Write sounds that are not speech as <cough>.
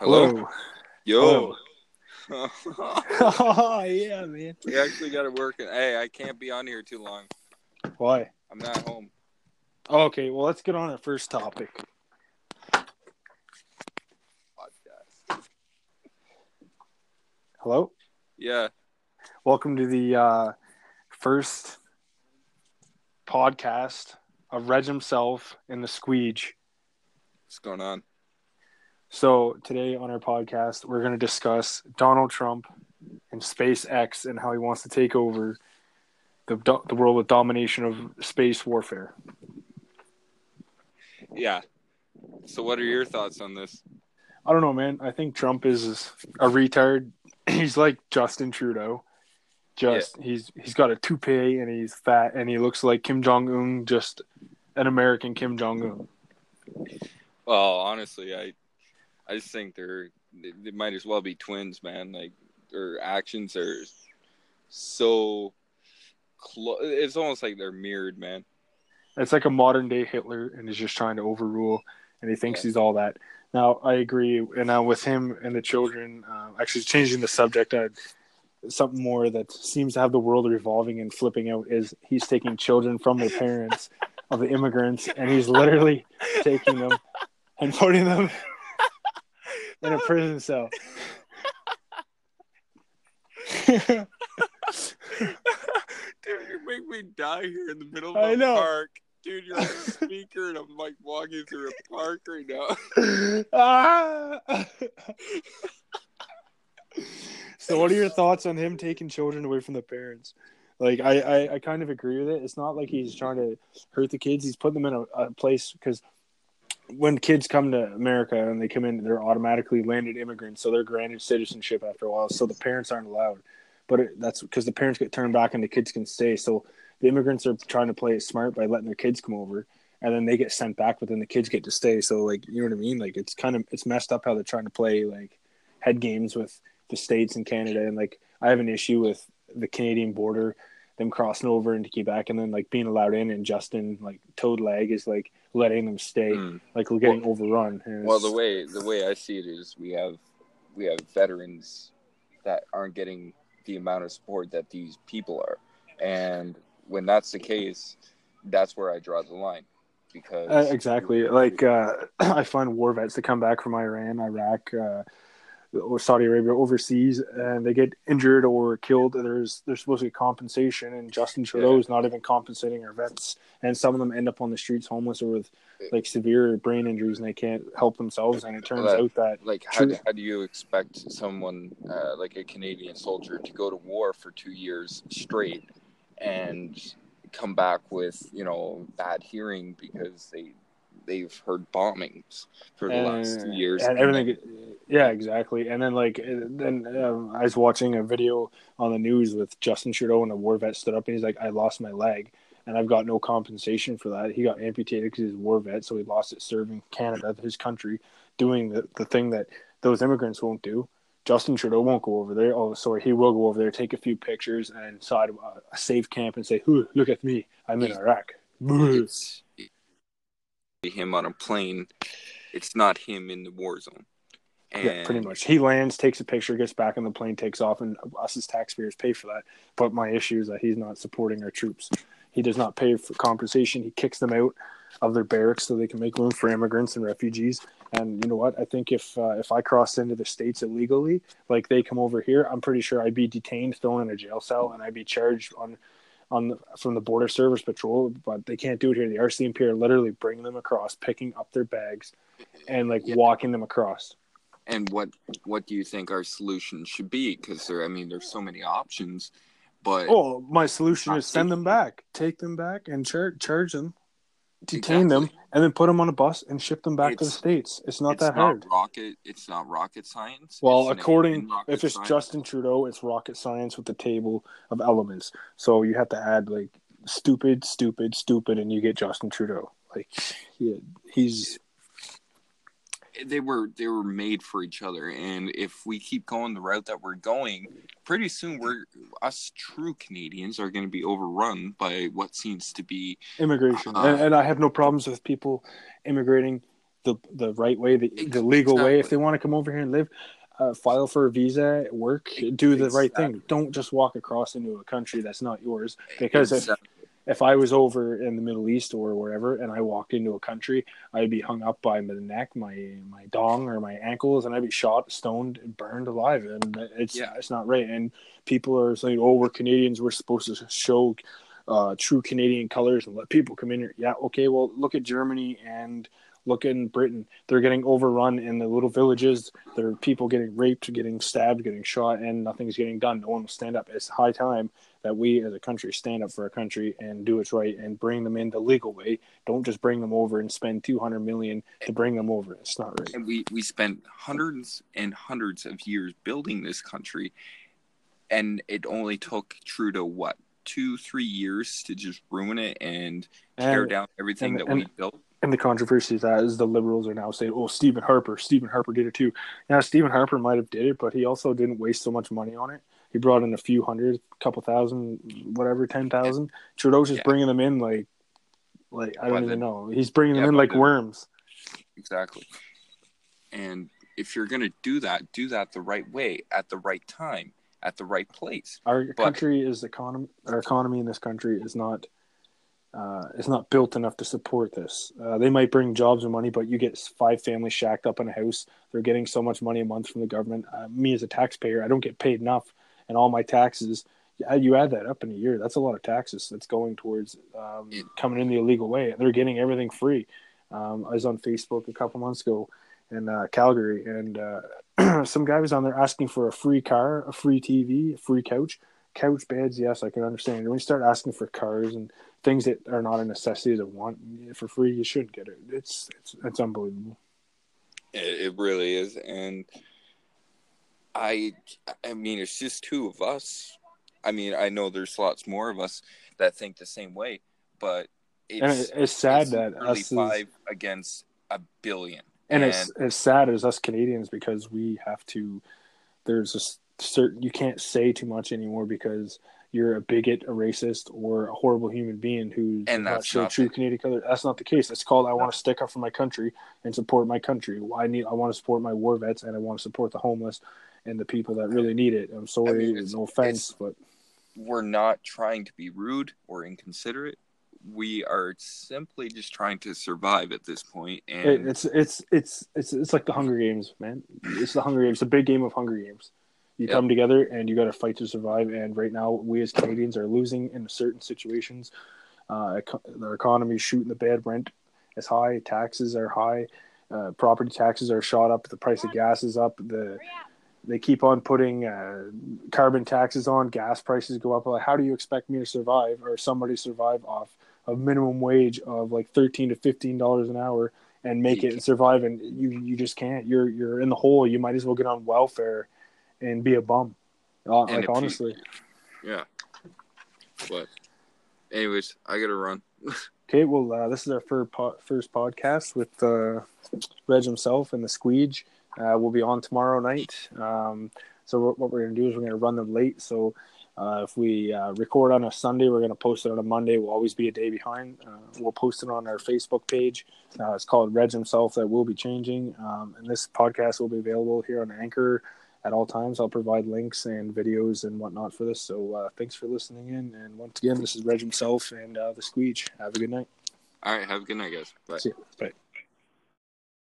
Hello. Yo. <laughs> oh yeah, man. we actually got it working. Hey, I can't be on here too long. Why? I'm not home. Okay, well let's get on our first topic. Podcast. Hello. Yeah. Welcome to the uh, first podcast of Reg himself and the Squeege. What's going on? So today on our podcast, we're going to discuss Donald Trump and SpaceX and how he wants to take over the do- the world with domination of space warfare. Yeah. So, what are your thoughts on this? I don't know, man. I think Trump is a retard. <clears throat> He's like Justin Trudeau. Just he's he's got a toupee and he's fat and he looks like Kim Jong Un, just an American Kim Jong Un. Well, honestly, I, I just think they're they, they might as well be twins, man. Like their actions are so close. It's almost like they're mirrored, man. It's like a modern day Hitler, and he's just trying to overrule, and he thinks Yeah. he's all that. Now I agree, and now with him and the children, uh, actually changing the subject, uh, something more that seems to have the world revolving and flipping out is he's taking children from their parents of the immigrants, and he's literally taking them and putting them in a prison cell. <laughs> Dude, you make me die here in the middle of I a know. park. Dude, you're on a speaker and I'm like walking through a park right now. ah! <laughs> so what are your thoughts on him taking children away from the parents like I, I i kind of agree with it it's not like he's trying to hurt the kids he's putting them in a, a place because when kids come to america and they come in they're automatically landed immigrants so they're granted citizenship after a while so the parents aren't allowed. But it, that's because the parents get turned back and the kids can stay. So the immigrants are trying to play it smart by letting their kids come over and then they get sent back but then the kids get to stay. So like you know what i mean? Like it's kind of it's messed up how they're trying to play like head games with the states and canada. And like i have an issue with the canadian border them crossing over into quebec and then like being allowed in and justin like toad leg is like letting them stay Mm. like we're getting overrun and Well, the way the way I see it is, we have we have veterans that aren't getting the amount of support that these people are, and when that's the case, that's where I draw the line. Because Uh, exactly. Like uh, <clears throat> I find war vets that come back from Iran, Iraq, uh, or Saudi Arabia overseas, and they get injured or killed. There's there's supposed to be compensation, and Justin Trudeau Yeah. is not even compensating our vets, and some of them end up on the streets homeless or with like severe brain injuries, and they can't help themselves. And it turns Well, out that like how, True. how do you expect someone uh, like a Canadian soldier to go to war for two years straight and come back with you know bad hearing because they they've heard bombings for the last two years and everything. Yeah, exactly. And then like then um, I was watching a video on the news with Justin Trudeau and a war vet stood up and he's like, "I lost my leg." And I've got no compensation for that. He got amputated because he's a war vet, so he lost it serving Canada, his country, doing the, the thing that those immigrants won't do. Justin Trudeau won't go over there. Oh, sorry, he will go over there, take a few pictures, and inside a, a safe camp and say, look at me, I'm in Iraq." it's him on a plane. It's not him in the war zone. And Yeah, pretty much. He lands, takes a picture, gets back on the plane, takes off, and us as taxpayers pay for that. But my issue is that he's not supporting our troops. He does not pay for compensation. He kicks them out of their barracks so they can make room for immigrants and refugees. And you know what? I think if uh, if I crossed into the states illegally, like they come over here, I'm pretty sure I'd be detained, thrown in a jail cell, and I'd be charged on on the, from the border service patrol. But they can't do it here. The RCMP are literally bringing them across, picking up their bags, and like Yeah. walking them across. and what what do you think our solution should be? Because there, I mean, there's so many options, but Oh, my solution is send them back, take them back, and charge charge them, detain them, and then put them on a bus and ship them back to the states. It's not it's that not hard. rocket. It's not rocket science. Well, It's according if it's science. Justin Trudeau, it's rocket science with the table of elements. So you have to add like stupid, stupid, stupid, and you get Justin Trudeau. Like he, he's they were they were made for each other and if we keep going the route that we're going pretty soon we're us true canadians are going to be overrun by what seems to be immigration, Uh, and, and I have no problems with people immigrating the the right way, the, the legal way. If they want to come over here and live, uh, file for a visa, work, do the right thing. Don't just walk across into a country that's not yours. Because exactly. if, if I was over in the Middle East or wherever and I walked into a country, I'd be hung up by my neck, my my dong or my ankles, and I'd be shot, stoned, and burned alive. And it's yeah. it's not right. And people are saying, "Oh, we're Canadians. We're supposed to show." Uh, true Canadian colors and let people come in here. Yeah, okay. Well, look at Germany and Look in Britain; they're getting overrun in the little villages. There are people getting raped, getting stabbed, getting shot, and nothing's getting done. No one will stand up. It's high time that we, as a country, stand up for our country and do what's right and bring them in the legal way. Don't just bring them over and spend two hundred million to bring them over. It's not right. And we we spent hundreds and hundreds of years building this country, and it only took Trudeau what two, three years to just ruin it and tear and, down everything and, that and, we built and the controversy is that is the liberals are now saying, "Oh, Stephen Harper, Stephen Harper did it too." Now, Stephen Harper might have did it, but he also didn't waste so much money on it. He brought in a few hundred, couple thousand, whatever, ten thousand. Trudeau's just yeah. bringing them in like, like I don't even know. He's bringing yeah, them in like the, worms. Exactly. And if you're gonna do that, do that the right way at the right time at the right place. Our but, country is economy. Our economy in this country is not uh, is not built enough to support this. Uh, they might bring jobs and money, but you get five families shacked up in a house. They're getting so much money a month from the government. Uh, me as a taxpayer, I don't get paid enough, and all my taxes. You add that up in a year. That's a lot of taxes that's going towards um, coming in the illegal way. They're getting everything free. Um, I was on Facebook a couple months ago in uh, Calgary, and uh, <clears throat> some guy was on there asking for a free car, a free TV, a free couch couch beds, yes, I can understand. When you start asking for cars and things that are not a necessity to want for free, you shouldn't get it. It's it's it's unbelievable. It, it really is, and I I mean, it's just two of us. I mean, I know there's lots more of us that think the same way, but it's, it's sad it's that really us five is, against a billion. And, and it's it's sad as us Canadians because we have to. There's a certain you can't say too much anymore because you're a bigot, a racist, or a horrible human being who's and not show true Canadian color. That's not the case. It's called I want to stick up for my country and support my country. I need I want to support my war vets and I want to support the homeless and the people that really need it. I'm sorry, I mean, no offense, but we're not trying to be rude or inconsiderate. We are simply just trying to survive at this point, and it's it's it's it's it's like the Hunger Games, man. It's the Hunger Games. A big game of Hunger Games you yep. come together and you got to fight to survive. And right now, we as Canadians are losing in certain situations. Uh, the economy is shooting the bed. Rent is high. Taxes are high. Uh, property taxes are shot up. The price of gas is up. The they keep on putting uh, carbon taxes on. Gas prices go up. Like, how do you expect me to survive or somebody survive off a minimum wage of like thirteen to fifteen dollars an hour and make it and survive? And you you just can't. You're you're in the hole. You might as well get on welfare and be a bum. Uh, like honestly. yeah. But, anyways, I gotta run. <laughs> okay, well, uh, this is our first, po- first podcast with uh, Reg himself and the Squeege. Uh, we'll be on tomorrow night. Um, so what we're gonna do is we're gonna run them late. So uh, if we uh, record on a Sunday, we're going to post it on a Monday. We'll always be a day behind. Uh, we'll post it on our Facebook page. Uh, it's called Reg Himself. That will be changing. Um, and this podcast will be available here on Anchor, at all times. I'll provide links and videos and whatnot for this. So uh, thanks for listening in. And once again, this is Reg himself and uh, the Squeege. Have a good night. All right. Have a good night, guys. Bye. See you. Bye.